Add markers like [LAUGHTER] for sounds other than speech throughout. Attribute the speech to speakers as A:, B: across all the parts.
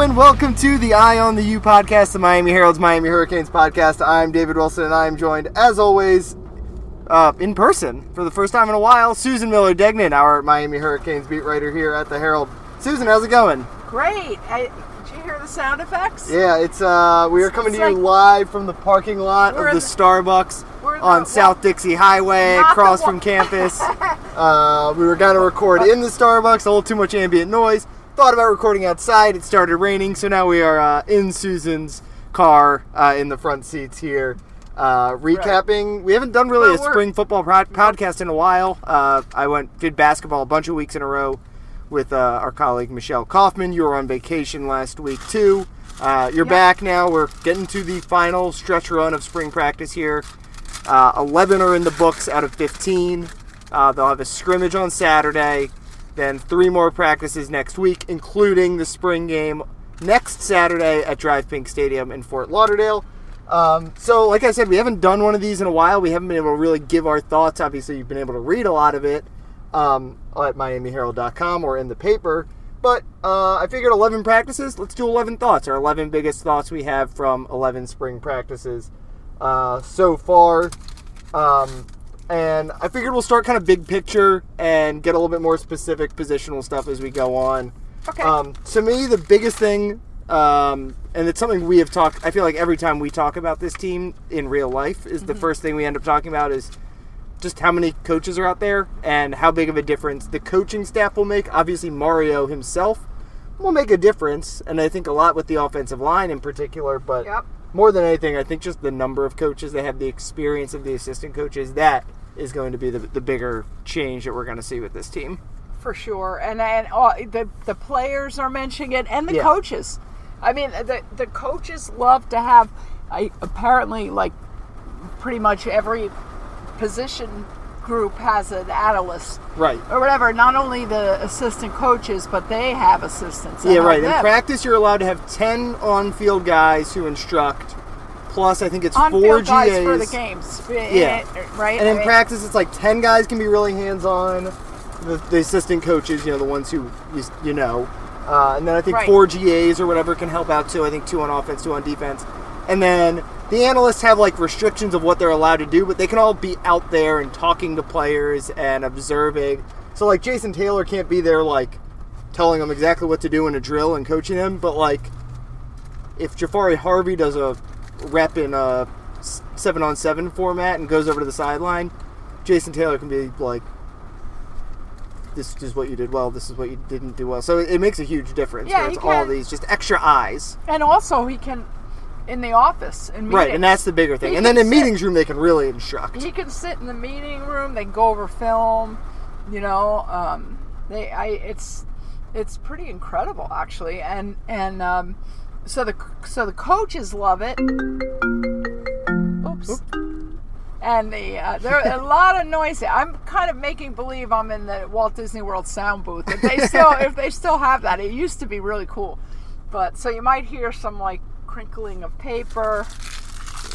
A: and welcome to the Eye on the U podcast, the Miami Herald's Miami Hurricanes podcast. I'm David Wilson, and I am joined, as always, uh, in person for the first time in a while, Susan Miller Degnan, our Miami Hurricanes beat writer here at the Herald. Susan, how's it going?
B: Great. I, did you hear the sound effects?
A: Yeah, it's uh, we are coming
B: It's
A: to you live from the parking lot of the
B: the-
A: Starbucks on
B: the-
A: South Dixie Highway, across from campus. [LAUGHS] uh, we were gonna record in the Starbucks, a little too much ambient noise. Thought about recording outside. It started raining, so now we are uh, in Susan's car uh, in the front seats here. Uh, recapping, we haven't done really a spring football pro- podcast in a while. Uh, I went did basketball a bunch of weeks in a row with uh, our colleague Michelle Kaufman. You were on vacation last week too. Uh, you're back now. We're getting to the final stretch run of spring practice here. Uh, 11 are in the books out of 15. Uh, they'll have a scrimmage on Saturday, then three more practices next week, including the spring game next Saturday at DRV PNK Stadium in Fort Lauderdale. Um, so, like I said, we haven't done one of these in a while. We haven't been able to really give our thoughts. Obviously, you've been able to read a lot of it um, at MiamiHerald.com or in the paper. But uh, I figured 11 practices. Let's do 11 thoughts. Our 11 biggest thoughts we have from 11 spring practices uh, so far. Um, and I figured we'll start kind of big picture and get a little bit more specific positional stuff as we go on.
B: Okay.
A: Um, to me, the biggest thing, um, and it's something we have talked. I feel like every time we talk about this team in real life, is the first thing we end up talking about is just how many coaches are out there and how big of a difference the coaching staff will make. Obviously, Mario himself will make a difference, and I think a lot with the offensive line in particular. But
B: Yep.
A: more than anything, I think just the number of coaches that have the experience of the assistant coaches that is going to be the, the bigger change that we're going to see with this team.
B: for sure. And and all, the the players are mentioning it, and the
A: Yeah.
B: coaches. I mean, the the coaches love to have. I apparently like pretty much every position group has an analyst
A: Right.
B: or whatever. Not only the assistant coaches, but they have assistants.
A: Yeah, right. In practice, you're allowed to have 10 on field guys who instruct, plus, I think it's
B: on
A: four
B: field
A: GAs.
B: guys for the games.
A: Yeah.
B: right.
A: And in
B: mean,
A: practice, it's like 10 guys can be really hands on. The, the assistant coaches, you know, the ones who you, you know. Uh, and then I think
B: Right.
A: four GAs or whatever can help out too. I think two on offense, two on defense. And then the analysts have like restrictions of what they're allowed to do, but they can all be out there and talking to players and observing. So like Jason Taylor can't be there like telling them exactly what to do in a drill and coaching them, but like if Jahfari Harvey does a rep in a s- seven on seven format and goes over to the sideline, Jason Taylor can be like, "This is what you did well. This is what you didn't do well." So it, it makes a huge difference.
B: Yeah,
A: it's all these just extra eyes,
B: and also he can in the office in meetings.
A: right? And that's the bigger thing.
B: He
A: And then in
B: sit-
A: meetings room, they can really instruct.
B: he can sit in the meeting room. They can go over film. You know, um, they I it's it's pretty incredible actually, and and um, so the so the coaches love it. Oops. And the uh, there are a [LAUGHS] lot of noise. I'm kind of making believe I'm in the Walt Disney World sound booth. If they still [LAUGHS] if they still have that, it used to be really cool. But so you might hear some like crinkling of paper.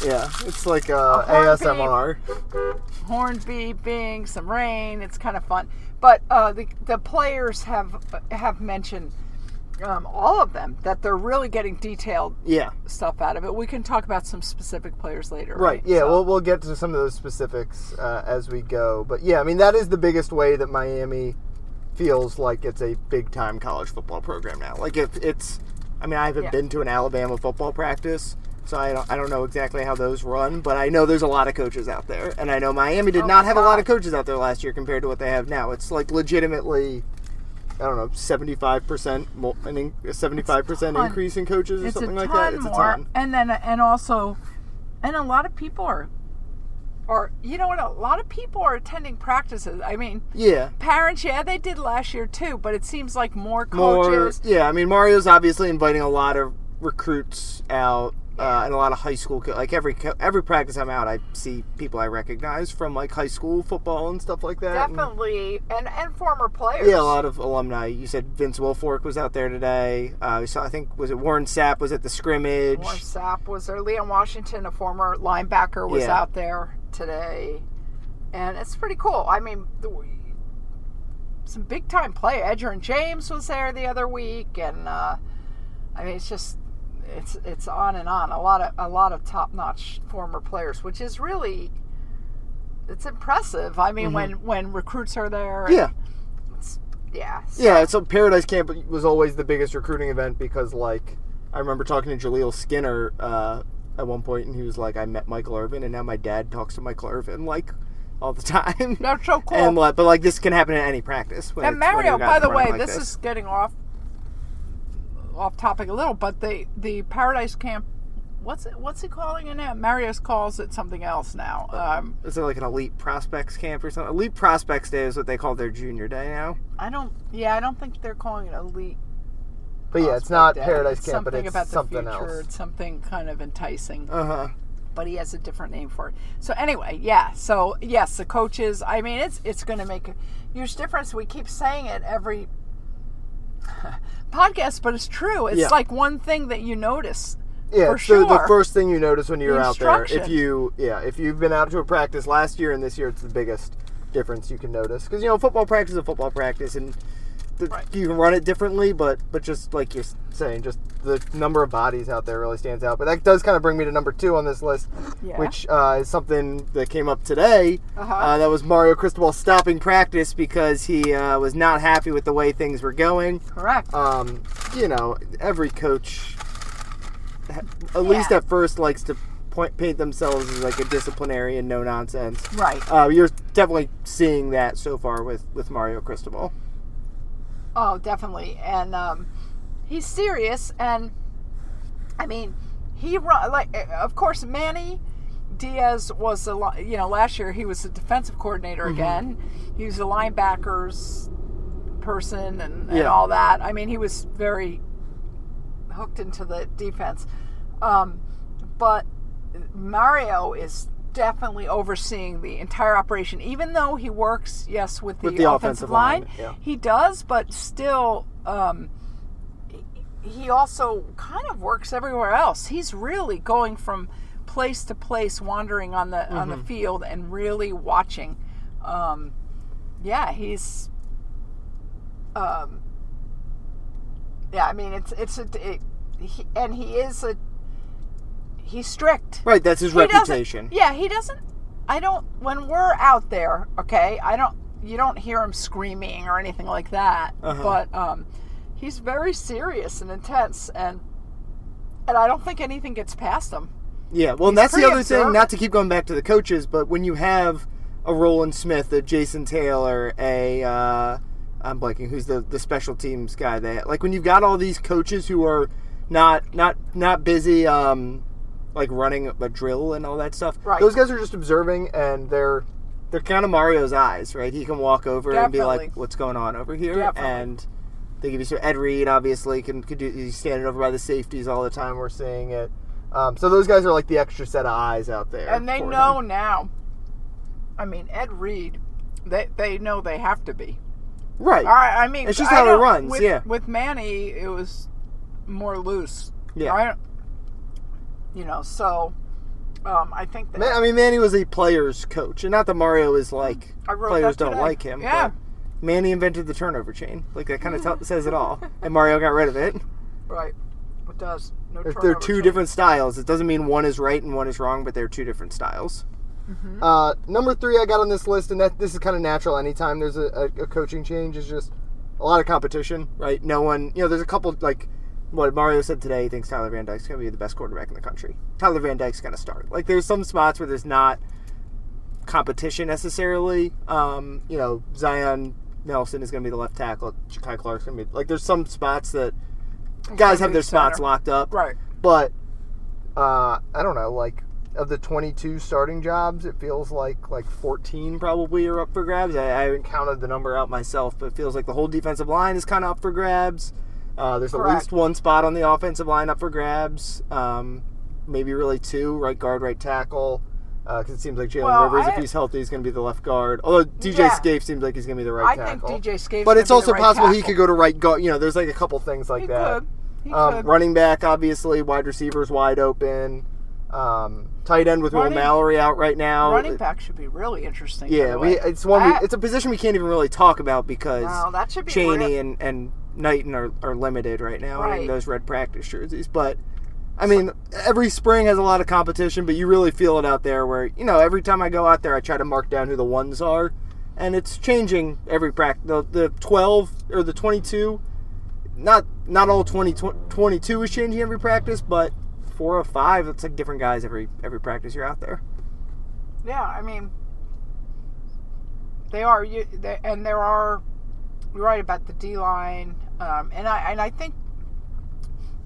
A: Yeah, it's like uh,
B: horn beep.
A: ASMR.
B: horn beeping, some rain. It's kind of fun. But uh, the the players have have mentioned um, all of them that they're really getting detailed
A: Yeah,
B: stuff out of it. We can talk about some specific players later.
A: Right. Yeah.
B: So-
A: We'll we'll get to some of those specifics uh, as we go. But yeah, I mean that is the biggest way that Miami feels like it's a big time college football program now. Like if it's, I mean I haven't
B: Yeah.
A: been to an Alabama football practice, so I don't I don't know exactly how those run, but I know there's a lot of coaches out there, and I know Miami did
B: Oh
A: not have a lot of coaches out there last year compared to what they have now. It's like legitimately. I don't know, seventy-five percent, seventy-five percent increase in coaches or
B: it's
A: something like that. It's
B: more.
A: a ton.
B: And then and also, and a lot of people are, are you know what? A lot of people are attending practices. I mean,
A: Yeah,
B: parents, yeah, they did last year too, but it seems like more
A: more
B: coaches.
A: yeah i mean mario's obviously inviting a lot of recruits out uh, and a lot of high school like every every practice i'm out i see people i recognize from like high school football and stuff like that
B: Definitely, and and former players.
A: yeah a lot of alumni you said vince wilfork was out there today uh, we saw i think was it warren sapp was at the scrimmage
B: Warren Sapp was there. Leon Washington, a former linebacker, was
A: Yeah.
B: out there today, and it's pretty cool. I mean, the, some big time play. Edgerrin James was there the other week, and uh, I mean, it's just it's it's on and on. A lot of a lot of top notch former players, which is really it's impressive. I mean, when when recruits are there, and
A: Mm-hmm. Yeah.
B: it's, yeah, so-
A: Yeah, so Paradise Camp was always the biggest recruiting event because, like, I remember talking to Jaleel Skinner uh, at one point, and he was like, "I met Michael Irvin, and now my dad talks to Michael Irvin [LAUGHS] like all the time."
B: That's so cool.
A: And like, but like this can happen at any practice.
B: And Mario, by the way,
A: like
B: this, is getting off off topic a little, but the the Paradise Camp, what's it, what's he calling it now? Mario's calls it something else now. Um,
A: Is it like an elite prospects camp or something? Elite prospects day is what they call their junior day now.
B: I don't, yeah, I don't think they're calling it elite.
A: But yeah, it's not
B: Day.
A: Paradise
B: It's
A: Camp, but
B: something
A: it's
B: about the
A: something
B: future.
A: else.
B: It's something kind of enticing.
A: Uh huh.
B: but he has a different name for it. So anyway, yeah. So yes, the coaches. I mean, it's it's going to make a huge difference. We keep saying it every [LAUGHS] podcast, but it's true. It's
A: Yeah.
B: like one thing that you notice.
A: Yeah,
B: For
A: it's the, the
B: sure.
A: first thing you notice when you're out there. If
B: instruction.
A: you, yeah, if you've been out to a practice last year and this year, it's the biggest difference you can notice. Because you know, football practice is a football practice, and the,
B: Right.
A: you can run it differently, but but just like you're saying, just the number of bodies out there really stands out. But that does kind of bring me to number two on this list,
B: Yeah.
A: which uh, is something that came up today.
B: Uh-huh.
A: Uh, that was Mario Cristobal stopping practice because he uh, was not happy with the way things were going
B: Correct.
A: um, you know, every coach, at least at first, likes to point, paint themselves as like a disciplinarian, no nonsense.
B: right.
A: Uh, you're definitely seeing that so far with with Mario Cristobal.
B: Oh, definitely. And um, he's serious. And I mean, he like, uh, of course, Manny Diaz was a you know last year he was the defensive coordinator again. He was a linebackers person and, and
A: Yeah.
B: all that. I mean, he was very hooked into the defense. Um, but Mario is definitely overseeing the entire operation, even though he works, yes, with the,
A: With the
B: offensive,
A: offensive
B: line.
A: line, yeah.
B: He does, but still, um, he also kind of works everywhere else. He's really going from place to place, wandering on the on
A: Mm-hmm.
B: the field, and really watching. Um, yeah, he's. Um, yeah, I mean it's it's a it, he, and he is a he's strict.
A: Right, that's his
B: He
A: reputation.
B: Yeah, he doesn't. I don't. When we're out there, okay, I don't. You don't hear him screaming or anything like that.
A: Uh-huh.
B: But um, he's very serious and intense, and and I don't think anything gets past him.
A: Yeah, well, and that's the other thing. Not to keep going back to the coaches, but when you have a Roland Smith, a Jason Taylor, a uh, I'm blanking, who's the the special teams guy? That like when you've got all these coaches who are not not not busy, um, like running a drill and all that stuff.
B: Right.
A: Those guys are just observing, and they're they're kind of Mario's eyes, right? He can walk over and be like, "What's going on over here?"
B: Definitely.
A: And they give you some Ed Reed, obviously, can could do. He's standing over by the safeties all the time. We're seeing it. Um, so those guys are like the extra set of eyes out there,
B: And they know
A: him.
B: now. I mean, Ed Reed, they they know they have to be.
A: right?
B: Right, I mean,
A: It's just
B: I
A: how it runs,
B: With,
A: yeah.
B: With Manny, it was more loose.
A: Yeah.
B: Right? You know, so um, I think that.
A: Man, I mean, Manny was a player's coach, and not that Mario is like players don't like him.
B: Yeah.
A: Manny invented the turnover chain. Like that kind of t- says it all. [LAUGHS] And Mario got rid of it.
B: Right. It does. No
A: They're, they're two
B: chain.
A: different styles. It doesn't mean one is right and one is wrong, but they're two different styles. Uh, number three, I got on this list, and that this is kind of natural. Anytime there's a, a, a coaching change, is just a lot of competition, right? No one, you know, there's a couple like what Mario said today. He thinks Tyler Van Dyke's going to be the best quarterback in the country. Tyler Van Dyke's going to start. Like, there's some spots where there's not competition necessarily. Um, you know, Zion Nelson is going to be the left tackle. Kai Clark's going to be like. There's some spots that guys have their spots locked up,
B: Right.
A: but uh, I don't know, like of the 22 starting jobs, it feels like like 14 probably are up for grabs. I, I haven't counted the number out myself, but it feels like the whole defensive line is kind of up for grabs. Uh, there's at least one spot on the offensive line up for grabs. Um, maybe really two, right guard, right tackle. Because it seems like Jalen
B: Well,
A: Rivers, if he's healthy, is going to be the left guard. Although DJ
B: Yeah.
A: Scaife seems like he's going to be the right
B: I think. DJ Scaife.
A: but it's also possible he could go to right guard. You know, there's like a couple things like
B: He
A: that.
B: could. He
A: Um,
B: could.
A: running back, obviously, wide receivers wide open. Um, tight end with Will Mallory out right now.
B: Running back should be really interesting.
A: Yeah, we, it's one. We, it's a position we can't even really talk about because
B: No, that should be
A: Chaney
B: real-
A: and and Knighton are, are limited right now in
B: Right.
A: those red practice jerseys. But I mean, every spring has a lot of competition, but you really feel it out there. Where you know, every time I go out there, I try to mark down who the ones are, and it's changing every practice. The, the twelve or the twenty two, not not all 20, 22 is changing every practice, but four or five, it's like different guys every every practice you're out there.
B: Yeah, I mean, they are you, they, and there are. You're right about the D line, um, and I and I think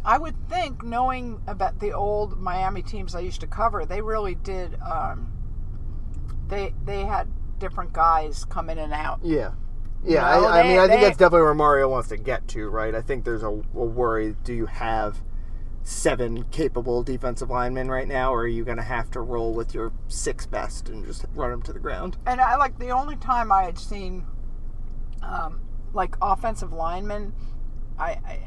B: I would think knowing about the old Miami teams I used to cover, they really did. Um, they they had different guys come in and out.
A: Yeah. Yeah,
B: No,
A: I, I
B: they-
A: mean, I think
B: they-
A: that's definitely where Mario wants to get to, right? I think there's a, a worry. Do you have seven capable defensive linemen right now, or are you going to have to roll with your six best and just run them to the ground?
B: And I like the only time I had seen, um, like offensive linemen, I, I,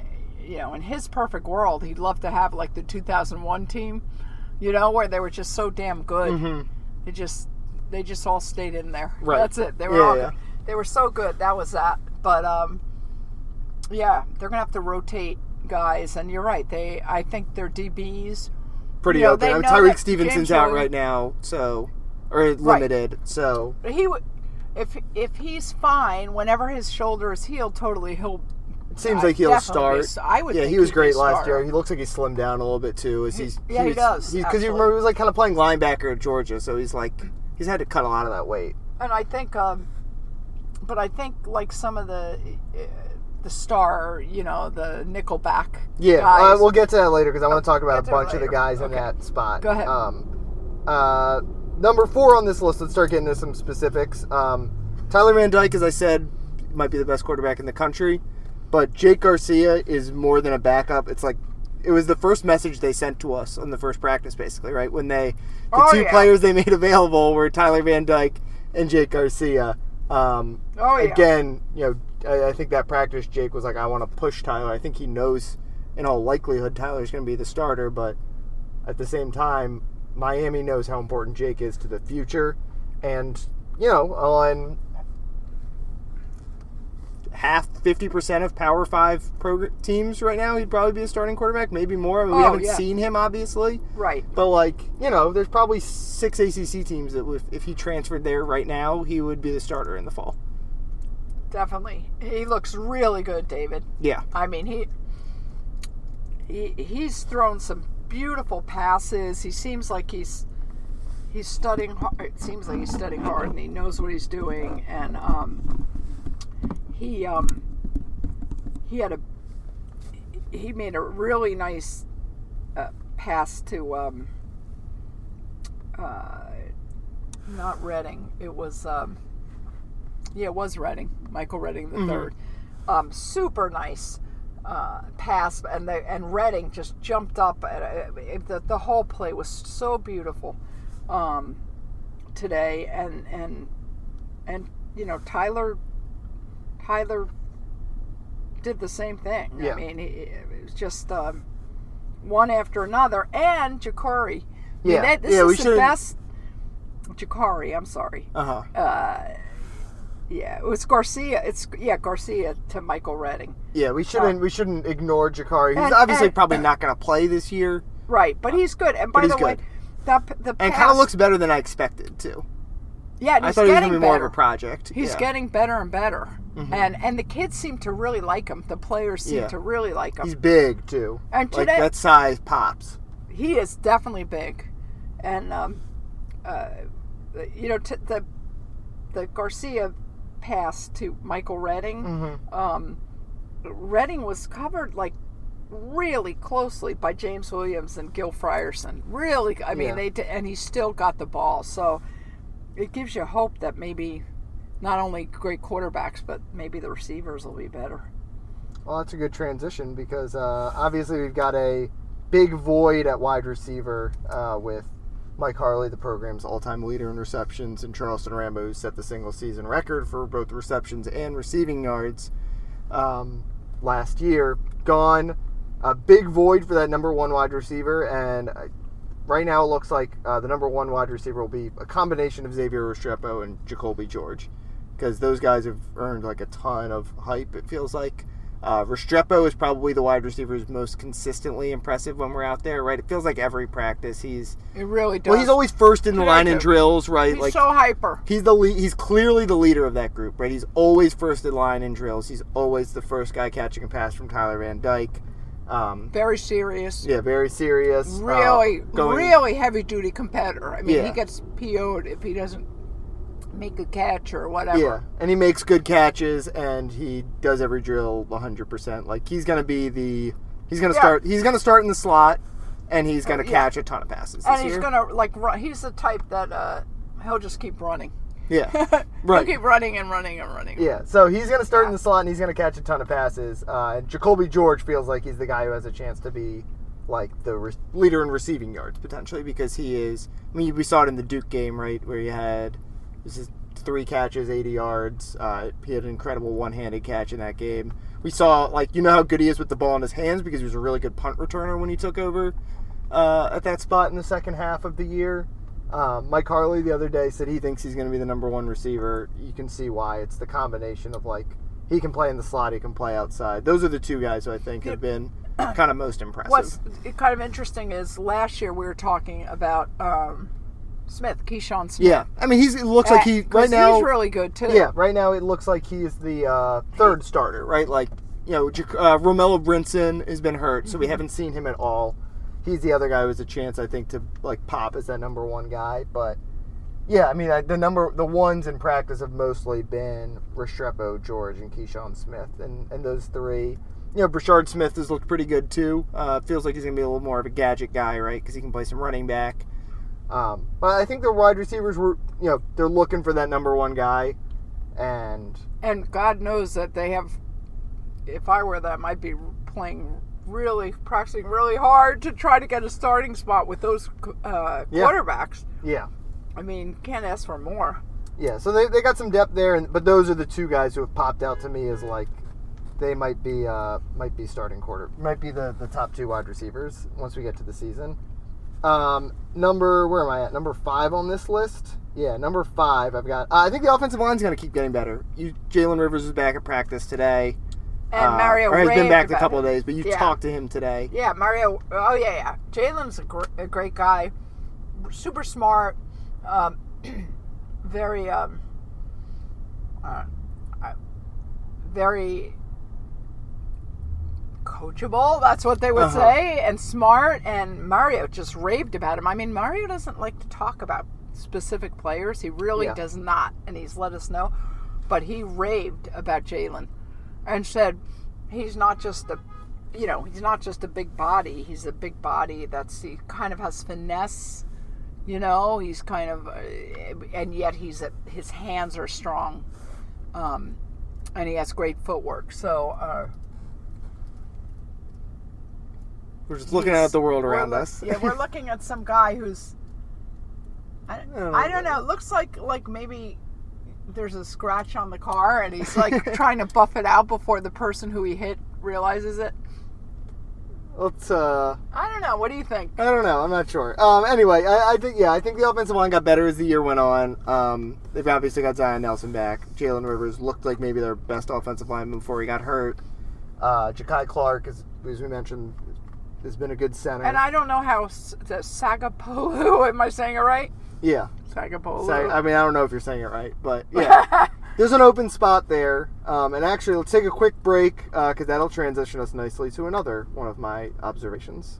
B: you know, in his perfect world, he'd love to have like the 2001 team, you know, where they were just so damn good. It just, they just all stayed in there.
A: Right.
B: That's it. They were
A: Yeah,
B: all,
A: yeah.
B: they were so good. That was that. But um, yeah, they're gonna have to rotate guys. And you're right. They, I think their DBs.
A: Pretty
B: You know,
A: open.
B: they
A: I mean,
B: Tyrique
A: Stevenson's
B: James
A: out right now, so or limited. So
B: He would. If, if he's fine, whenever his shoulder is healed totally, he'll
A: it seems
B: Uh,
A: like he'll
B: be
A: start.
B: a- I would
A: Yeah, he was
B: be
A: great last year. He looks like he slimmed down a little bit too. As he's
B: yeah, he
A: was-
B: does,
A: Because you remember he was like kind of playing linebacker at Georgia, so he's like he's had to cut a lot of that weight.
B: and I think, um, but I think like some of the uh, the star, you know, the Nickelback.
A: Yeah, uh, we'll get to that later because I want to talk about a
B: Get to it
A: bunch of the guys in that spot.
B: Go ahead.
A: Um, uh, number four on this list. Let's start getting into some specifics. Um, Tyler Van Dyke, as I said, might be the best quarterback in the country, but Jake Garcia is more than a backup. It's like it was the first message they sent to us on the first practice, basically, right? When they the
B: Oh,
A: two
B: yeah.
A: players they made [LAUGHS] available were Tyler Van Dyke and Jake Garcia. Um,
B: Oh, yeah.
A: Again, you know, I, I think that practice, Jake was like, I want to push Tyler. I think he knows, in all likelihood, Tyler's going to be the starter, but at the same time, Miami knows how important Jake is to the future. And, you know, on half, 50% of Power 5 progr- teams right now, he'd probably be a starting quarterback, maybe more. I mean, we
B: Oh,
A: haven't
B: yeah.
A: seen him, obviously.
B: right.
A: But like you know, there's probably six ACC teams that if, if he transferred there right now, he would be the starter in the fall.
B: Definitely, he looks really good, David.
A: Yeah,
B: I mean, he he he's thrown some beautiful passes. He seems like he's he's studying hard. It seems like he's studying hard, and he knows what he's doing. And um, he um, he had a he made a really nice uh, pass to um, uh, not Redding. It was um, yeah, it was Redding. Michael Redding the 3rd Um, super nice uh, pass, and the and Redding just jumped up. Uh, it, the the whole play was so beautiful um, today, and and and you know Tyler Tyler did the same thing.
A: Yeah.
B: I mean, he, it was just um, one after another, and Jacurri. I mean,
A: Yeah.
B: that- this
A: Yeah, we
B: is the best. Jacurri, I'm sorry.
A: uh huh.
B: Uh, yeah, it was Garcia. It's yeah, Garcia to Michael Redding.
A: Yeah, we shouldn't we shouldn't ignore Jacurri. He's
B: And-
A: obviously
B: and-
A: probably not going to play this year,
B: Right, but he's good. And by
A: But
B: the
A: he's
B: way,
A: good.
B: the the
A: and kind of looks better than I expected too.
B: yeah, and
A: I
B: he's
A: thought he was
B: getting
A: going to be more of
B: better.
A: a project.
B: He's
A: yeah. Mm-hmm.
B: getting better and better, and and the kids seem to really like him. The players seem
A: Yeah.
B: to really like him.
A: He's big too.
B: And
A: like
B: today-
A: that size pops.
B: he is definitely big, and um, uh, you know t- the the Garcia pass to Michael Redding.
A: Mm-hmm.
B: Um, Redding was covered like really closely by James Williams and Gil Frierson. Really, I mean
A: Yeah.
B: they and he still got the ball. So it gives you hope that maybe not only great quarterbacks, but maybe the receivers will be better.
A: Well, that's a good transition because uh, obviously we've got a big void at wide receiver uh, with Mike Harley, the program's all-time leader in receptions, and Charleston Rambo, who set the single-season record for both receptions and receiving yards um, last year, gone. A big void for that number one wide receiver, and uh, right now it looks like uh, the number one wide receiver will be a combination of Xavier Restrepo and Jacoby George, because those guys have earned like a ton of hype. It feels like Uh, Restrepo is probably the wide receiver who's most consistently impressive when we're out there, right? It feels like every practice he's
B: It really does.
A: well, he's always first in the line in drills, right?
B: He's
A: like
B: so hyper.
A: he's the lead, he's clearly the leader of that group, right? He's always first in line in drills. He's always the first guy catching a pass from Tyler Van Dyke. Um,
B: Very serious.
A: yeah, very serious. uh,
B: Really,
A: going-
B: really heavy duty competitor. I mean,
A: Yeah.
B: he gets PO'd if he doesn't make a catch or whatever.
A: Yeah, and he makes good catches, and he does every drill 100%. Like he's gonna be the he's gonna
B: Yeah.
A: start he's gonna start in the slot, and he's gonna
B: yeah.
A: catch a ton of passes.
B: And he's gonna like run. He's the type that uh, he'll just keep running.
A: yeah, [LAUGHS]
B: He'll
A: right.
B: keep running and running and running.
A: Yeah, so he's going to start in the slot and he's going to catch a ton of passes. Uh, and Jacoby George feels like he's the guy who has a chance to be like the re- leader in receiving yards potentially because he is. I mean, we saw it in the Duke game, right, where he had this is three catches, 80 yards. Uh, he had an incredible one-handed catch in that game. We saw like you know how good he is with the ball in his hands because he was a really good punt returner when he took over uh, at that spot in the second half of the year. Um, Mike Harley the other day said he thinks he's going to be the number one receiver. You can see why. It's the combination of like he can play in the slot, he can play outside. Those are the two guys who I think have been kind of most impressive.
B: What's kind of interesting is last year we were talking about um, Smith, Keyshawn Smith.
A: yeah, I mean he's it looks like he right now.
B: he's really good too.
A: yeah, right now it looks like he's the uh, third starter, right? Like you know, uh, Romello Brinson has been hurt, so we haven't seen him at all. He's the other guy who has a chance, I think, to like pop as that number one guy. But yeah, I mean, I, the number the ones in practice have mostly been Restrepo, George, and Keyshawn Smith, and and those three. You know, Brashard Smith has looked pretty good too. Uh, feels like he's gonna be a little more of a gadget guy, right? Because he can play some running back. Um, but I think the wide receivers were, you know, they're looking for that number one guy, and
B: And God knows that they have. If I were them, I'd be playing really, practicing really hard to try to get a starting spot with those uh,
A: Yeah.
B: quarterbacks.
A: yeah,
B: I mean, can't ask for more.
A: Yeah, so they, they got some depth there, and but those are the two guys who have popped out to me as like they might be uh, might be starting quarter might be the, the top two wide receivers once we get to the season. Um, number where am I at? Number five on this list. Yeah, number five. I've got. Uh, I think the offensive line's going to keep getting better. You, Jalen Rivers is back at practice today.
B: And
A: uh,
B: Mario
A: or has been back a couple of days, but you
B: Yeah.
A: talked to him today.
B: Yeah, Mario. Oh yeah, yeah. Jalen's a, gr- a great guy, super smart, um, [CLEARS THROAT] very, um, uh, uh, very coachable. That's what they would
A: Uh-huh.
B: say, and smart. And Mario just raved about him. I mean, Mario doesn't like to talk about specific players. He really
A: Yeah.
B: does not, and he's let us know. But he raved about Jalen, and said he's not just a you know, he's not just a big body. He's a big body that's he kind of has finesse. You know, he's kind of, uh, and yet he's a, his hands are strong, um, and he has great footwork. So uh,
A: We're just looking
B: he's-
A: at the world around
B: look-
A: us.
B: yeah, we're looking at some guy who's. I,
A: don't [LAUGHS]
B: I don't
A: know.
B: know. It looks like like maybe there's a scratch on the car, and he's like [LAUGHS] trying to buff it out before the person who he hit realizes it.
A: Let's. uh
B: I don't know. What do you think?
A: I don't know. I'm not sure. Um, anyway, I, I think yeah, I think the offensive line got better as the year went on. Um, they've obviously got Zion Nelson back. Jalen Rivers looked like maybe their best offensive lineman before he got hurt. Uh, Ja'Kai Clark, as, as we mentioned, has been a good center.
B: And I don't know how S- the Sagapolu. [LAUGHS] Am I saying it right?
A: yeah.
B: Sagapolu.
A: I mean, I don't know if you're saying it right, but [LAUGHS] yeah, there's an open spot there. Um, and actually, let's take a quick break because that'll transition us nicely to another one of my observations.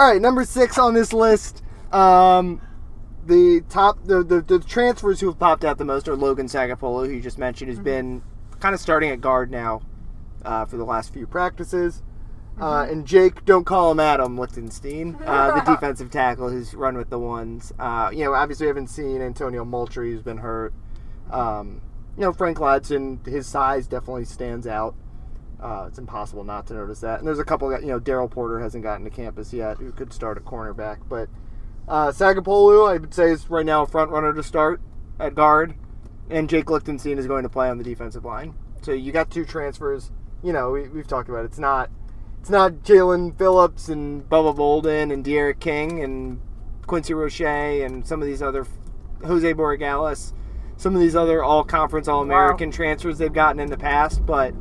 A: All right, number six on this list. Um, the top, the, the the transfers who have popped out the most are Logan Sagapolo, who you just mentioned, who's been kind of starting at guard now uh, for the last few practices. Uh, and Jake, don't call him Adam Lichtenstein, [LAUGHS] uh, the defensive tackle who's run with the ones. Uh, you know, obviously, we haven't seen Antonio Moultrie, who's been hurt. Um, you know, Frank Ladson, his size definitely stands out. Uh, it's impossible not to notice that. And there's a couple, you know, Daryl Porter hasn't gotten to campus yet, who could start at cornerback. But uh, Sagapolu, I would say, is right now a front runner to start at guard, and Jake Lichtenstein is going to play on the defensive line. So you got two transfers. You know, we, we've talked about it. it's not it's not Jaelan Phillips and Bubba Bolden and D'Eriq King and Quincy Roche and some of these other Jose Borregales, some of these other all conference, all American
B: Wow.
A: transfers they've gotten in the past. But,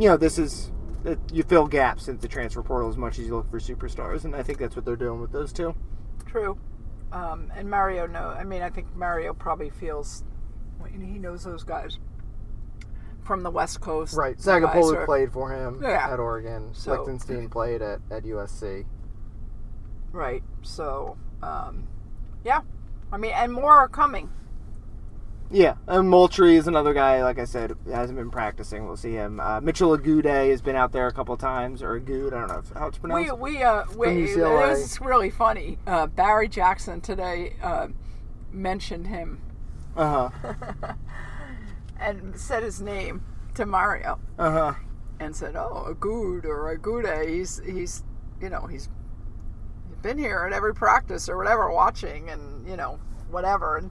A: you know, this is, it- you fill gaps in the transfer portal as much as you look for superstars. And I think that's what they're doing with those two.
B: True. Um, and Mario, no. I mean, I think Mario probably feels he knows those guys from the West Coast.
A: Right.
B: The guys
A: Sagapolu
B: are-
A: played for him
B: Yeah.
A: at Oregon.
B: So-
A: Lichtenstein played at, at USC.
B: Right. So, um, yeah. I mean, and more are coming.
A: Yeah, and Moultrie is another guy. Like I said, hasn't been practicing. We'll see him. Uh, Mitchell Agude has been out there a couple times, or Agude. I don't know how it's pronounced.
B: We we uh we, this is really funny. Uh, Barry Jackson today uh, mentioned him
A: Uh huh. [LAUGHS]
B: and said his name to Mario
A: Uh huh.
B: and said, "Oh, a good or a good. He's he's you know he's been here at every practice or whatever, watching and you know whatever." And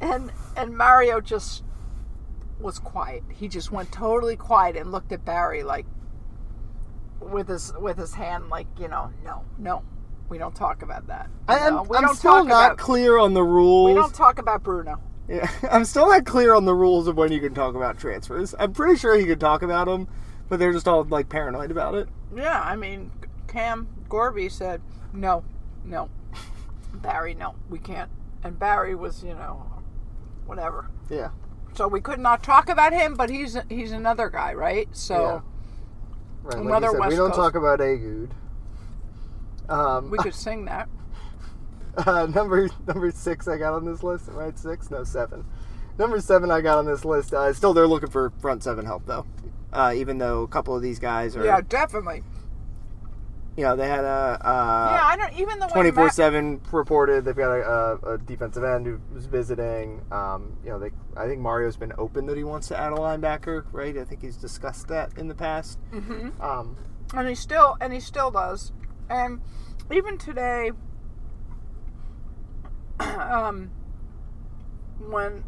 B: and and Mario just was quiet. He just went totally quiet and looked at Barry like with his with his hand like you know no no we don't talk about that.
A: I am. I'm
B: don't
A: still
B: talk
A: not
B: about,
A: clear on the rules.
B: We don't talk about Bruno.
A: Yeah, [LAUGHS] I'm still not clear on the rules of when you can talk about transfers. I'm pretty sure you can talk about them, but they're just all like paranoid about it.
B: Yeah, I mean, Cam Gorby said, no, no. Barry, no, we can't. And Barry was, you know, whatever.
A: Yeah.
B: So we could not talk about him, but he's he's another guy, right? So
A: Right. Like
B: Another
A: you said,
B: West
A: we don't
B: Coast-
A: talk about Agud. Um,
B: we could [LAUGHS] sing that.
A: Uh, number number six I got on this list, right? Six? No, seven. Number seven I got on this list. Uh, still, they're looking for front seven help though. Uh, even though a couple of these guys are,
B: Yeah, definitely.
A: You know, they had a
B: yeah, I don't even the
A: twenty four seven reported. They've got a, a, a defensive end who was visiting. Um, you know, they I think Mario's been open that he wants to add a linebacker, right? I think he's discussed that in the past. Mm-hmm. Um,
B: and he still and he still does and even today [CLEARS THROAT] um when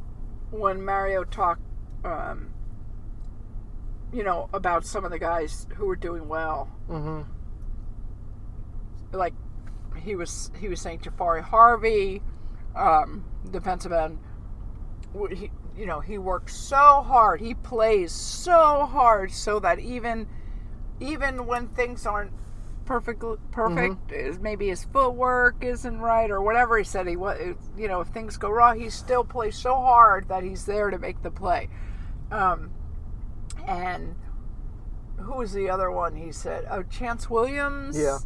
B: when mario talked um you know about some of the guys who were doing well
A: mhm.
B: Like he was he was saying Jahfari Harvey, um, defensive end. He, you know, he works so hard. He plays so hard so that even even when things aren't perfect perfect, is maybe his footwork isn't right or whatever he said he was. You know, if things go wrong, he still plays so hard that he's there to make the play. Um, and who was the other one? He said, "Oh, Chance Williams."
A: Yeah.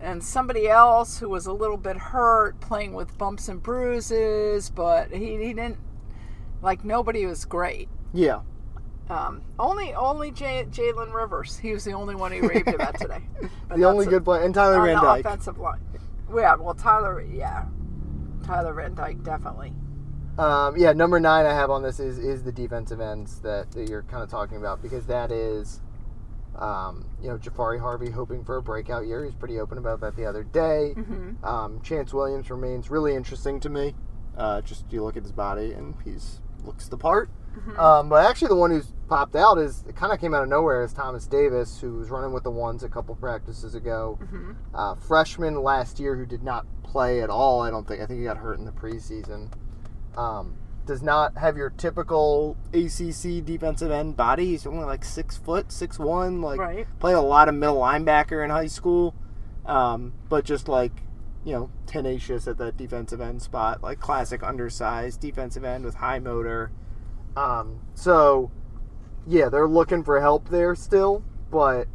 B: And somebody else who was a little bit hurt, playing with bumps and bruises, but he, he didn't like nobody was great.
A: Yeah.
B: Um, only only J- Jalen Rivers. He was the only one he raved about [LAUGHS] today. But
A: The only
B: that's
A: good play, and Tyler
B: on
A: Van
B: the
A: Dyke.
B: offensive line. Yeah, well, Tyler, yeah, Tyler Van Dyke definitely.
A: Um, yeah, number nine I have on this is is the defensive ends that, that you're kind of talking about because that is, um, you know, Jahfari Harvey hoping for a breakout year. He's pretty open about that the other day.
B: Mm-hmm.
A: Um, Chance Williams remains really interesting to me. Uh, just you look at his body and he's looks the part.
B: Mm-hmm.
A: Um, but actually, the one who's popped out is it kind of came out of nowhere is Thomas Davis, who was running with the ones a couple practices ago.
B: Mm-hmm.
A: Uh, freshman last year who did not play at all. I don't think. I think he got hurt in the preseason. Um, does not have your typical ACC defensive end body. He's only like six foot, six one. Like
B: Right.
A: played a lot of middle linebacker in high school, um, but just like you know tenacious at that defensive end spot, like classic undersized defensive end with high motor. Um, so yeah, they're looking for help there still, but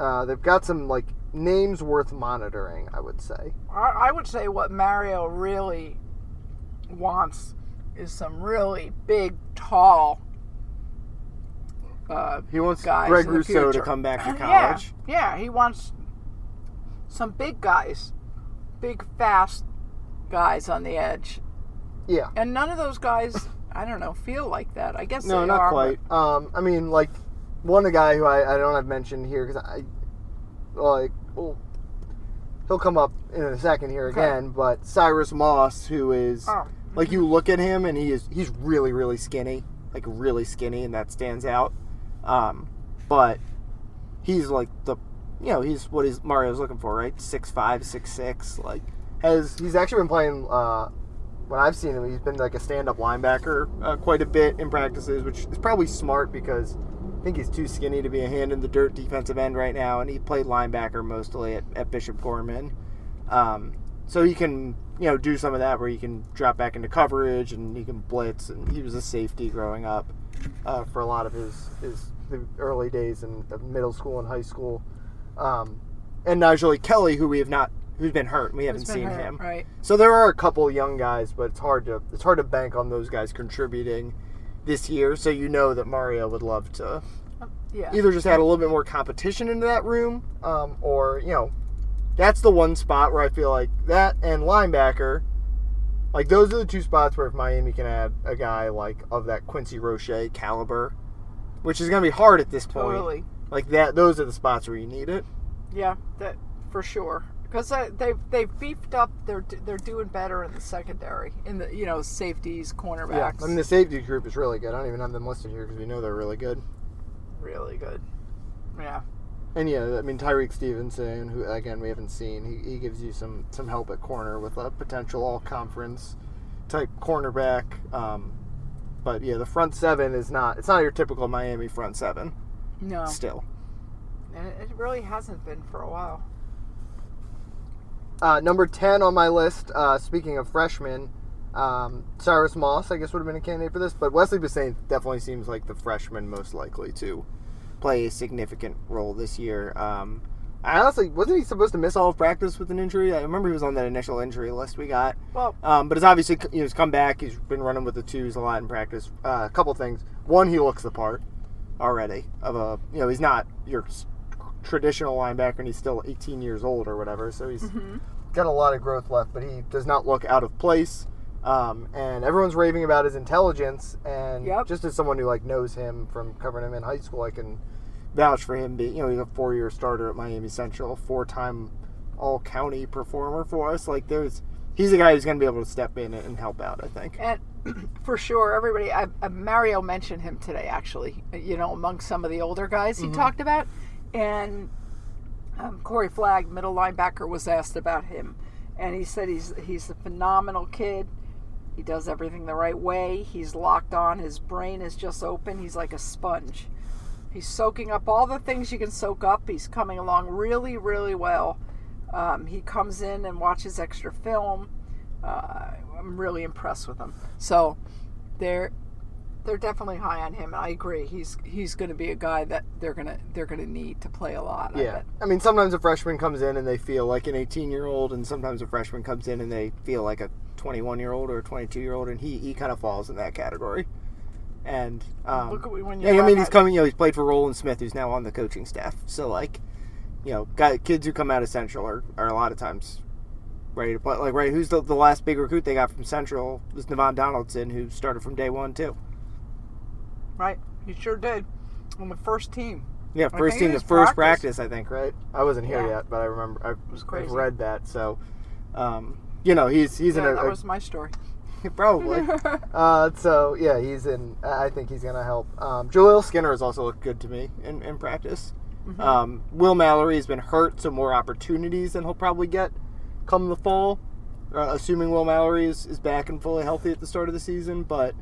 A: uh, they've got some like names worth monitoring. I would say.
B: I, I would say what Mario really wants is some really big, tall. Uh,
A: He wants
B: guys
A: Greg Rousseau to come back to college.
B: yeah, yeah, he wants some big guys, big, fast guys on the edge,
A: Yeah.
B: and none of those guys I don't know, feel like that. I guess
A: No, not
B: are,
A: quite. Um, I mean, like one of the guy who I, I don't have mentioned here because I like well, he'll come up in a second here
B: Okay.
A: again. But Cyrus Moss, who is
B: Oh.
A: Like you look at him and he is he's really really skinny, like really skinny, and that stands out. Um, but he's like the you know he's what is Mario's looking for, right? Six five, six six, like has he's actually been playing. Uh, when I've seen him, he's been like a stand-up linebacker uh, quite a bit in practices, which is probably smart because I think he's too skinny to be a hand in the dirt defensive end right now, and he played linebacker mostly at, at Bishop Gorman. Um, so he can, you know, do some of that where he can drop back into coverage and he can blitz, and he was a safety growing up uh, for a lot of his his the early days in middle school and high school. Um, and Nigel Kelly, who we have not, who's been hurt, we haven't seen
B: hurt,
A: him.
B: right.
A: So there are a couple young guys, but it's hard to it's hard to bank on those guys contributing this year. So you know that Mario would love to
B: Yeah.
A: either just add a little bit more competition into that room, um, or you know, that's the one spot where I feel like that and linebacker, like those are the two spots where if Miami can add a guy like of that Quincy Roche caliber, which is going to be hard at this point.
B: Totally.
A: Like that, those are the spots where you need it.
B: Yeah, that for sure. Because they've they've beefed up. They're they're doing better in the secondary, in the you know safeties, cornerbacks.
A: Yeah,
B: cornerbacks.
A: I mean the safety group is really good. I don't even have them listed here because we know they're really good.
B: really good. Yeah.
A: And yeah, I mean Tyrique Stevenson, who again we haven't seen, he, he gives you some some help at corner with a potential all conference type cornerback. Um, but yeah, the front seven is not it's not your typical Miami front seven
B: No,
A: still.
B: and it really hasn't been for a while.
A: Uh, number ten on my list. Uh, speaking of freshmen, um, Cyrus Moss, I guess would have been a candidate for this, but Wesley Bissainthe definitely seems like the freshman most likely to play a significant role this year. Um, I honestly wasn't he supposed to miss all of practice with an injury? I remember he was on that initial injury list we got.
B: Well,
A: Um, but it's obviously you know, he's come back. He's been running with the twos a lot in practice. Uh, a couple things. One, he looks the part already of a you know he's not your traditional linebacker, and he's still 18 years old or whatever. So he's got a lot of growth left, but he does not look out of place. Um, and everyone's raving about his intelligence. And
B: Yep.
A: just as someone who like knows him from covering him in high school, I can vouch for him. Being you know he's a four-year starter at Miami Central, four-time All County performer for us. Like there's he's a guy who's going to be able to step in and help out. I think.
B: and [CLEARS THROAT] for sure, everybody. I, I, Mario mentioned him today, actually. You know, among some of the older guys he talked about, and um, Corey Flagg, middle linebacker, was asked about him, and he said he's he's a phenomenal kid. He does everything the right way. He's locked on. His brain is just open. He's like a sponge. He's soaking up all the things you can soak up. He's coming along really, really well. Um, he comes in and watches extra film. Uh, I'm really impressed with him. So they're they're definitely high on him. I agree. He's he's going to be a guy that they're gonna they're gonna need to play a lot.
A: Yeah,
B: bet.
A: I mean sometimes a freshman comes in and they feel like an 18-year-old, and sometimes a freshman comes in and they feel like a 21-year-old or a 22-year-old, and he he kind of falls in that category. And um,
B: Look at when you
A: yeah, I mean he's coming. You know, he's played for Roland Smith, who's now on the coaching staff. So like, you know, guy, kids who come out of Central are, are a lot of times ready to play. Like, right, who's the, the last big recruit they got from Central was Navaughn Donaldson, who started from day one too.
B: Right. He sure did. On the first team.
A: Yeah, first team
B: was
A: first
B: practice.
A: practice. I think, right? I wasn't here
B: Yeah.
A: yet, but I remember I
B: was crazy.
A: read that. So, um, you know, he's he's
B: Yeah,
A: in a,
B: that was my story. [LAUGHS]
A: probably. [LAUGHS] uh, so yeah, he's in. I think he's gonna help. Um, Jaleel Skinner has also looked good to me in, in practice.
B: Mm-hmm.
A: Um, Will Mallory has been hurt, so more opportunities than he'll probably get come the fall. Uh, assuming Will Mallory is, is back and fully healthy at the start of the season, but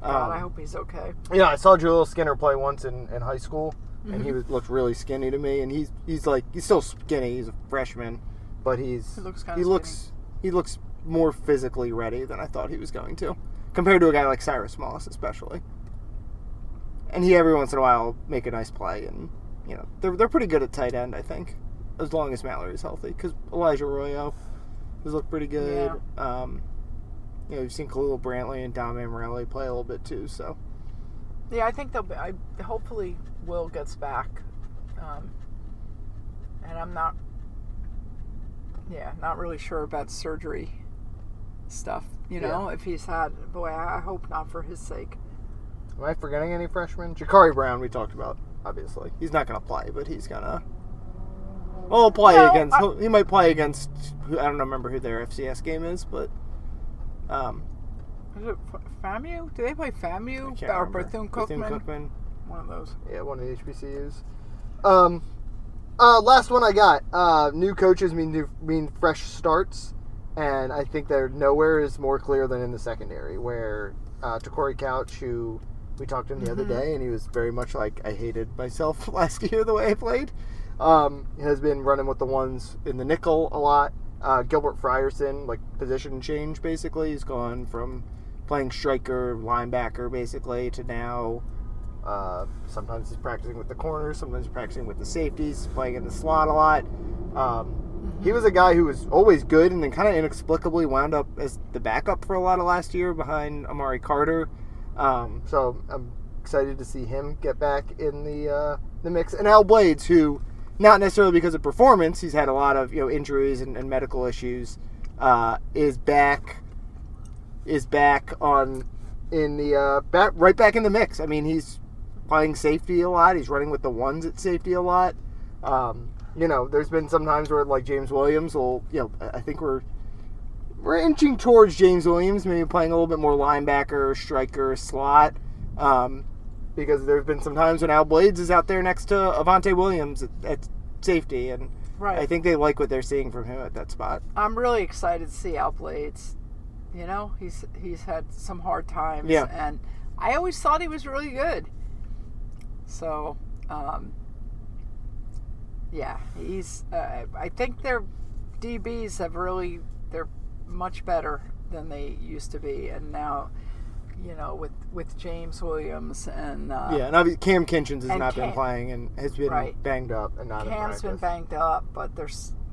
B: God,
A: um,
B: I hope he's okay.
A: yeah, I saw Jaleel Skinner play once in, in high school, and
B: Mm-hmm.
A: he was, looked really skinny to me. And he's he's like he's still skinny. He's a freshman, but he's
B: He looks
A: he looks he looks more physically ready than I thought he was going to, compared to a guy like Cyrus Moss, especially. And he every once in a while make a nice play, and you know they're they're pretty good at tight end. I think as long as Mallory's healthy, because Elijah Arroyo has looked pretty good. Um, you know, we've seen Khalil Brantley and Dom Mammarelli play a little bit too, so.
B: Yeah, I think they'll be. I hopefully Will gets back, um, and I'm not. Yeah, not really sure about surgery stuff. You know, if he's had boy, I hope not for his sake.
A: Am I forgetting any freshmen? Jacurri Brown, we talked about, obviously. He's not going to play, but he's going to. Well, play
B: No,
A: against.
B: I-
A: he'll- might play against. who- I don't remember who their FCS game is, but. Um,
B: Is it FAMU? Do they play FAMU or. Bethune Cookman?
A: Cookman.
B: One of those.
A: Yeah, one of the HBCUs. Um, uh, last one I got. Uh, new coaches mean new, mean fresh starts, and I think that nowhere is more clear than in the secondary, where uh, Te'Cory Couch, who we talked to him the other day, and he was very much like I hated myself [LAUGHS] last year the way I played. Um, has been running with the ones in the nickel a lot. Uh, Gilbert Frierson, like position change basically, he's gone from playing striker, linebacker basically to now uh, sometimes he's practicing with the corners, sometimes he's practicing with the safeties, playing in the slot a lot. Um, he was a guy who was always good and then kind of inexplicably wound up as the backup for a lot of last year behind Amari Carter. Um, so I'm excited to see him get back in the uh, the mix. And Al Blades, who not necessarily because of performance, he's had a lot of you know injuries and, and medical issues, uh, is back is back on in the uh, back right back in the mix. I mean, he's playing safety a lot. He's running with the ones at safety a lot. Um, you know, there's been some times where like James Williams will, you know, I think we're we're inching towards James Williams, maybe playing a little bit more linebacker, striker, slot. Um, because there's been some times when Al Blades is out there next to Avantae Williams at, at safety, and
B: Right.
A: I think they like what they're seeing from him at that spot.
B: I'm really excited to see Al Blades. You know, he's he's had some hard times,
A: Yeah.
B: and I always thought he was really good. So, um, yeah, he's. Uh, I think their DBs have really they're much better than they used to be, and now, you know, with with James Williams and uh,
A: Yeah, and obviously Cam Kinchens has not been playing and has been
B: Right.
A: banged up and not
B: Cam's been banged up, but they're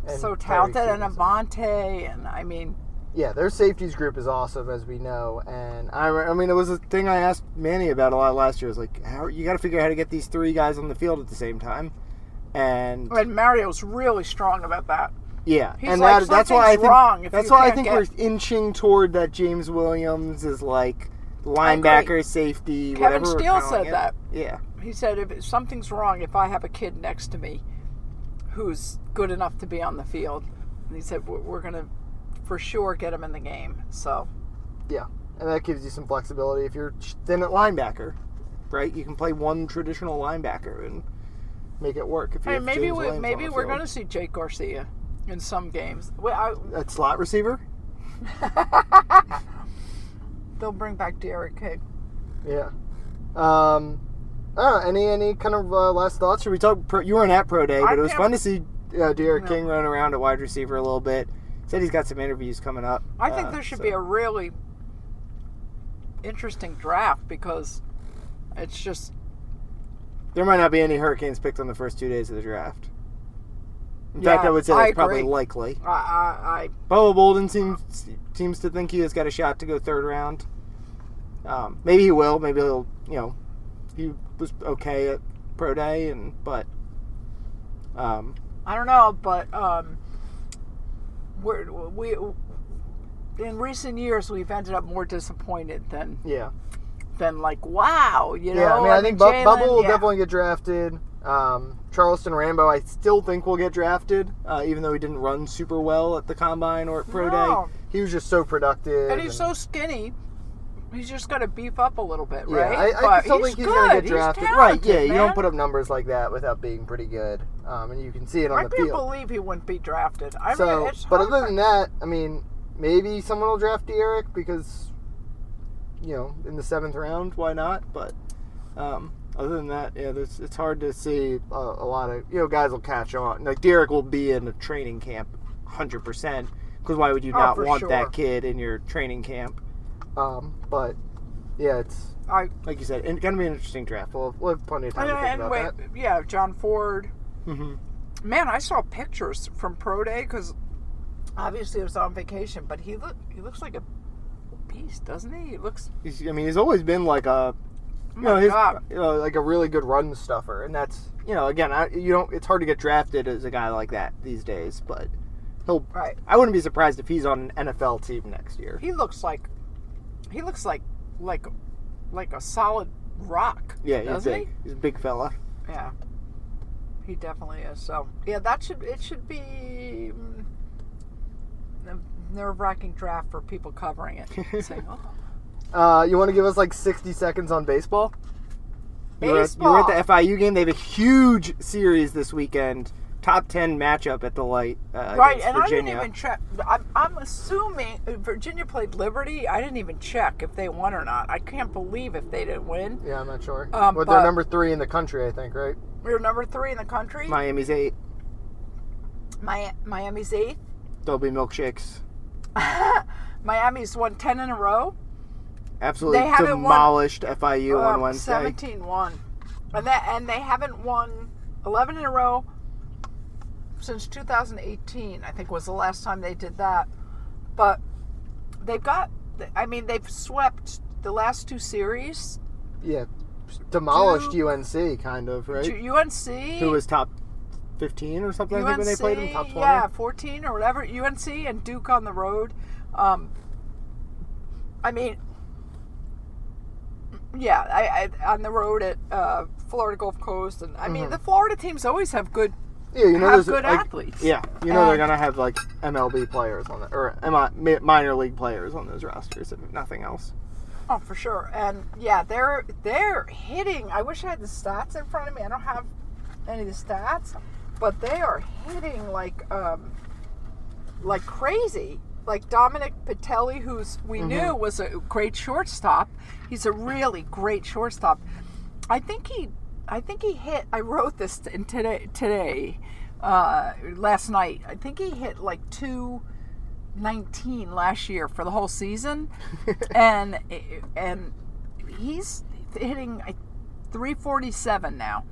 A: And
B: so talented, and. Avantae, and I mean.
A: Yeah, their safeties group is awesome, as we know. And I, I mean, it was a thing I asked Manny about a lot last year. Was like, how you got to figure out how to get these three guys on the field at the same time. And
B: And Mario's really strong about that.
A: yeah,
B: He's
A: and
B: like,
A: that, that's why I think that's why I think
B: get-"
A: we're inching toward that James Williams is like linebacker, safety,
B: Kevin
A: whatever.
B: Steele said
A: it.
B: that.
A: Yeah,
B: He said, if something's wrong, if I have a kid next to me who's good enough to be on the field, and he said, we're, we're going to for sure get him in the game. So,
A: yeah, and that gives you some flexibility if you're thin at linebacker, right? You can play one traditional linebacker and make it work. If you
B: hey, maybe
A: James
B: we,
A: Williams
B: maybe we're going to see Jake Garcia in some games. Well, I,
A: at slot receiver. [LAUGHS]
B: they'll bring back D'Eriq King.
A: Yeah. Um. I don't know, any any kind of uh, last thoughts? Should we talk? Pro, you weren't at pro day, but
B: I
A: it was fun to see uh, D'Eriq
B: No.
A: King running around at wide receiver a little bit. Said he's got some interviews coming up.
B: I think
A: uh,
B: there should
A: so-
B: be a really interesting draft because it's just
A: There might not be any Hurricanes picked on the first two days of the draft. In
B: Yeah,
A: fact, I would say
B: I
A: that's probably likely.
B: I, I,
A: Bubba Bolden seems seems to think he has got a shot to go third round. Um, maybe he will. Maybe he'll. You know, he was okay at pro day, and but. Um,
B: I, I don't know, but um, we're, we in recent years we've ended up more disappointed than
A: yeah.
B: than like wow, you know.
A: Yeah, I mean, I think Bu-
B: Jalen,
A: Bubba will
B: yeah.
A: definitely get drafted. Um, Charleston Rambo, I still think will get drafted, uh, even though he didn't run super well at the combine or at pro
B: No.
A: day. He was just so productive.
B: and he's so skinny. He's just got to beef up a little bit,
A: yeah,
B: right?
A: I, I
B: But
A: still
B: he's
A: think he's
B: good.
A: gonna get
B: He's
A: drafted. right? Yeah, you don't put up numbers like that without being pretty good, um, and you can see it on
B: I
A: the field.
B: I can't believe he wouldn't be drafted. I
A: so,
B: mean,
A: but other than that, I mean, maybe someone will draft D'Eriq because, you know, in the seventh round, why not? But um, other than that, yeah, there's, it's hard to see a, a lot of you know guys will catch on. Like D'Eriq will be in a training camp, hundred percent. Because why would you
B: Oh,
A: not
B: for
A: want
B: sure.
A: that kid in your training camp? Um, but yeah, it's
B: I
A: like you said, it's gonna be an interesting draft. We'll, we'll have plenty of time
B: and,
A: to think
B: and
A: about
B: wait,
A: that.
B: yeah, John Ford.
A: hmm
B: Man, I saw pictures from pro day because obviously he was on vacation, but he look he looks like a beast, doesn't he? He looks.
A: He's, I mean, he's always been like a, you know, his, you know, like a really good run stuffer, and that's, you know, again, I, you don't. It's hard to get drafted as a guy like that these days, but He'll.
B: Right.
A: I wouldn't be surprised if he's on an NFL team next year.
B: He looks like he looks like like like a solid rock.
A: Yeah, he's big. He's a big fella.
B: Yeah. He definitely is. So yeah, that should it should be mm, a nerve wracking draft for people covering it. [LAUGHS] Saying, oh,
A: Uh, you want to give us like 60 seconds on baseball? You were, at, you were at the FIU game. They have a huge series this weekend. Top 10 matchup at the light. Uh,
B: right,
A: against
B: and I didn't even check. I'm, I'm assuming Virginia played Liberty. I didn't even check if they won or not. I can't believe if they didn't win.
A: Yeah, I'm not sure.
B: Um,
A: but they're number three in the country, I think, right?
B: We're number three in the country.
A: Miami's eight.
B: Mi- Miami's eighth.
A: There'll be milkshakes. [LAUGHS]
B: Miami's won ten in a row.
A: Absolutely
B: They haven't won-
A: demolished FIU on
B: Um,
A: Wednesday.
B: 17-1. and that and they haven't won eleven in a row since 2018. I think was the last time they did that. But they've got. I mean, they've swept the last two series.
A: Yeah, demolished UNC, kind of, right?
B: UNC.
A: Who was top 15 or something, I think, when they played them? Top 20?
B: Yeah, 14 or whatever. UNC and Duke on the road. Um, I mean, yeah, I, I on the road at uh, Florida Gulf Coast, and I
A: Mm-hmm.
B: mean the Florida teams always have good.
A: Yeah, you know,
B: have
A: there's
B: good
A: like,
B: athletes.
A: Yeah, you know they're gonna have like MLB players on the or MI, minor league players on those rosters, if nothing else.
B: Oh, for sure, and yeah, they're they're hitting. I wish I had the stats in front of me. I don't have any of the stats, but they are hitting like um, like crazy. Like Dominic Pitelli, who's we
A: Mm-hmm.
B: knew was a great shortstop. He's a really great shortstop. I think he, I think he hit. I wrote this in today today, uh, last night. I think he hit like two. 19 last year for the whole season [LAUGHS] and and he's hitting 347 now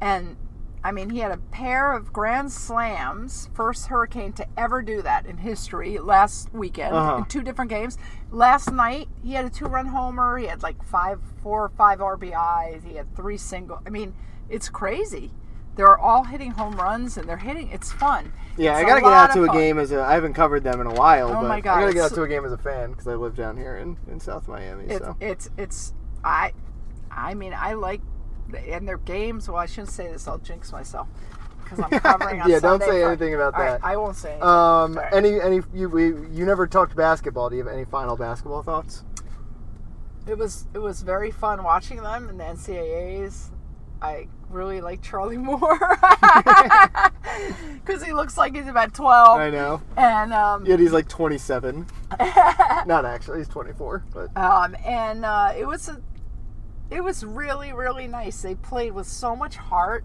B: and I mean, he had a pair of grand slams, first Hurricane to ever do that in history last weekend
A: Uh-huh.
B: in two different games. Last night, he had a two-run homer. He had like five, four or five RBIs. He had three single. I mean, it's crazy. They're all hitting home runs, and they're hitting. It's fun.
A: Yeah,
B: It's
A: I gotta get out to a
B: fun.
A: game as a. I haven't covered them in a while,
B: Oh
A: but
B: my God,
A: I gotta get out to a game as a fan because I live down here in, in South Miami.
B: It's
A: so
B: it's it's I, I mean, I like, and their games. Well, I shouldn't say this. I'll jinx myself because I'm [LAUGHS] covering. on
A: Yeah, don't say
B: for-
A: anything about
B: right,
A: that.
B: I won't say. Anything.
A: Um, any any you we, you never talked basketball. Do you have any final basketball thoughts?
B: It was it was very fun watching them in the NCAA's. I really like Charlie [LAUGHS] Moore [LAUGHS] because he looks like he's about twelve,
A: I know.
B: and um,
A: Yet he's like 27. Not actually, he's 24. But
B: um, and uh, it was a, it was really really nice. They played with so much heart,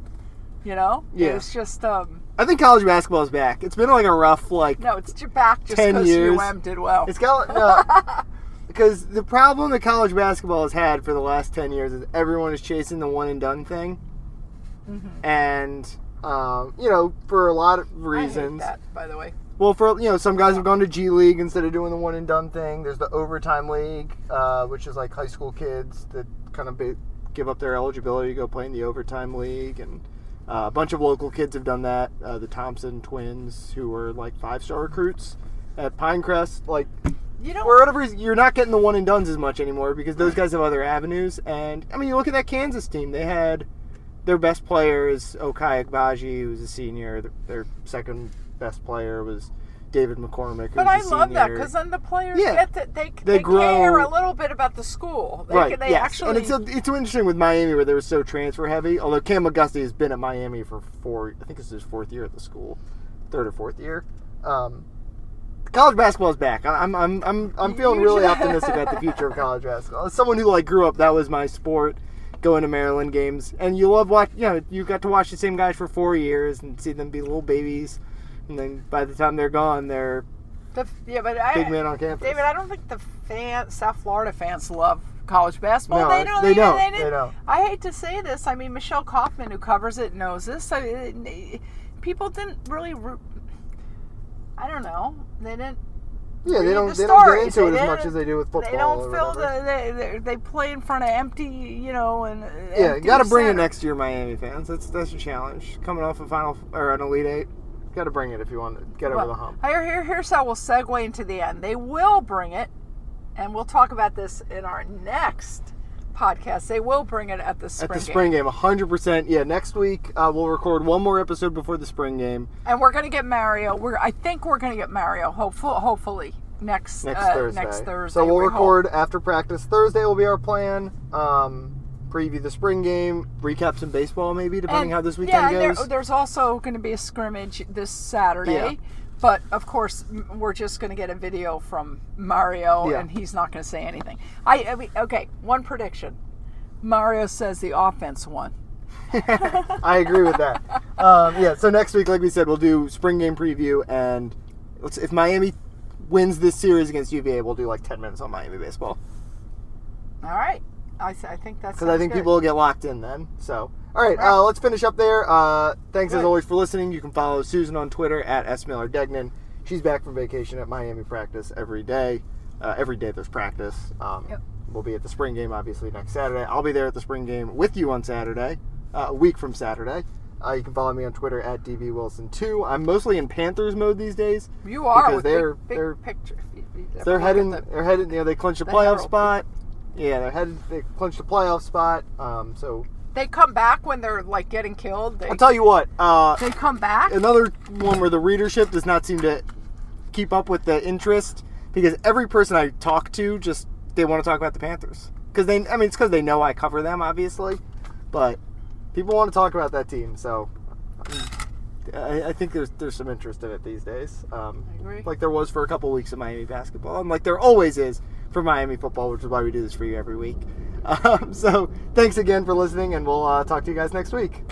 B: you know.
A: Yeah.
B: It was just um,
A: I think college basketball is back. It's been like a rough like
B: no, it's back just
A: 10
B: because
A: years.
B: UM did well.
A: It's got no, [LAUGHS] because the problem that college basketball has had for the last ten years is everyone is chasing the one and done thing,
B: Mm-hmm.
A: and um, you know for a lot of reasons.
B: that, by the way.
A: Well, for you know, some guys have gone to G League instead of doing the one and done thing. There's the overtime league, uh, which is like high school kids that kind of ba- give up their eligibility to go play in the overtime league, and uh, a bunch of local kids have done that. Uh, the Thompson twins, who were like five star recruits at Pinecrest, like
B: You know,
A: for whatever reason, you're not getting the one and duns as much anymore because those guys have other avenues. And I mean, you look at that Kansas team; they had their best player is Ochai Agbaji, who's a senior. Their, their second best player was David McCormack,
B: But I love that because then the players
A: Yeah.
B: get that they,
A: They
B: they, care a little bit about the school. They,
A: right,
B: They
A: yes.
B: actually.
A: and it's a, it's so interesting with Miami where they were so transfer heavy. Although Kam McGusty has been at Miami for four, I think it's his fourth year at the school, third or fourth year. Um, college basketball is back. I'm I'm I'm I'm feeling really optimistic about the future of [LAUGHS] college basketball. As someone who like grew up, that was my sport, going to Maryland games, and you love watch. You know, you got to watch the same guys for four years and see them be little babies, and then by the time they're gone, they're
B: the, yeah, but I,
A: big men on campus.
B: David, I don't think the fan, South Florida fans love college basketball.
A: No,
B: they don't.
A: they
B: even-
A: don't.
B: They,
A: They don't.
B: I hate to say this. I mean, Michelle Kaufman, who covers it, knows this. So, it- people didn't really. I don't know. They didn't.
A: yeah, they don't
B: the
A: they don't get
B: stories.
A: into it as much as they do with football.
B: They don't feel the they, they they play in front of empty, you know, and
A: Yeah,
B: empty
A: got to bring it next year, Miami fans. That's that's your challenge. Coming off a final or an Elite Eight. Got to bring it if you want to get over the hump.
B: Here, here, here's how we'll segue into the end. They will bring it, and we'll talk about this in our next podcast. They will bring it at the spring,
A: At the
B: game.
A: spring game, 100%. Yeah, next week uh, we'll record one more episode before the spring game.
B: and we're gonna get Mario. We're I think we're gonna get Mario. Hopeful, hopefully next
A: next
B: uh,
A: Thursday.
B: Next Thursday.
A: So we'll
B: we hope.
A: record after practice. Thursday will be our plan. Um, preview the spring game, recap some baseball maybe, depending
B: And-
A: how this
B: yeah,
A: weekend
B: there-
A: goes.
B: there's also going to be a scrimmage this Saturday.
A: Yeah.
B: But of course, we're just going to get a video from Mario,
A: Yeah.
B: and he's not going to say anything. I, I mean, okay, one prediction: Mario says the offense won. [LAUGHS]
A: I agree with that. Um, yeah, so next week, like we said, we'll do spring game preview, and let's, if Miami wins this series against UVA, we'll do like 10 minutes on Miami baseball.
B: All right, I, I think that's
A: Because I think people will get locked in then. So, all right, uh, let's finish up there. Uh, thanks as always for listening. You can follow Susan on Twitter at S Miller Degnan. She's back from vacation at Miami practice every day. Uh, every day there's practice. Um,
B: Yep.
A: We'll be at the spring game obviously next Saturday. I'll be there at the spring game with you on Saturday, uh, a week from Saturday. Uh, you can follow me on Twitter at DB Wilson2. I'm mostly in Panthers mode these days.
B: You are
A: because
B: with
A: they're-
B: big, big
A: they're-
B: picture.
A: They're heading.
B: the-
A: They're heading. You know, they clinched a
B: the
A: playoff spot. Yeah, they're headed. They clinched a playoff spot. Um, so
B: They come back when they're like getting killed. They,
A: I'll tell you what. Uh,
B: they come back.
A: another one where the readership does not seem to keep up with the interest because every person I talk to just they want to talk about the Panthers because they. I mean, it's because they know I cover them, obviously, but people want to talk about that team. So I, I think there's there's some interest in it these days. Um. Like there was for a couple weeks of Miami basketball, and like there always is for Miami football, which is why we do this for you every week. [LAUGHS] Um, so thanks again for listening, and we'll uh, talk to you guys next week.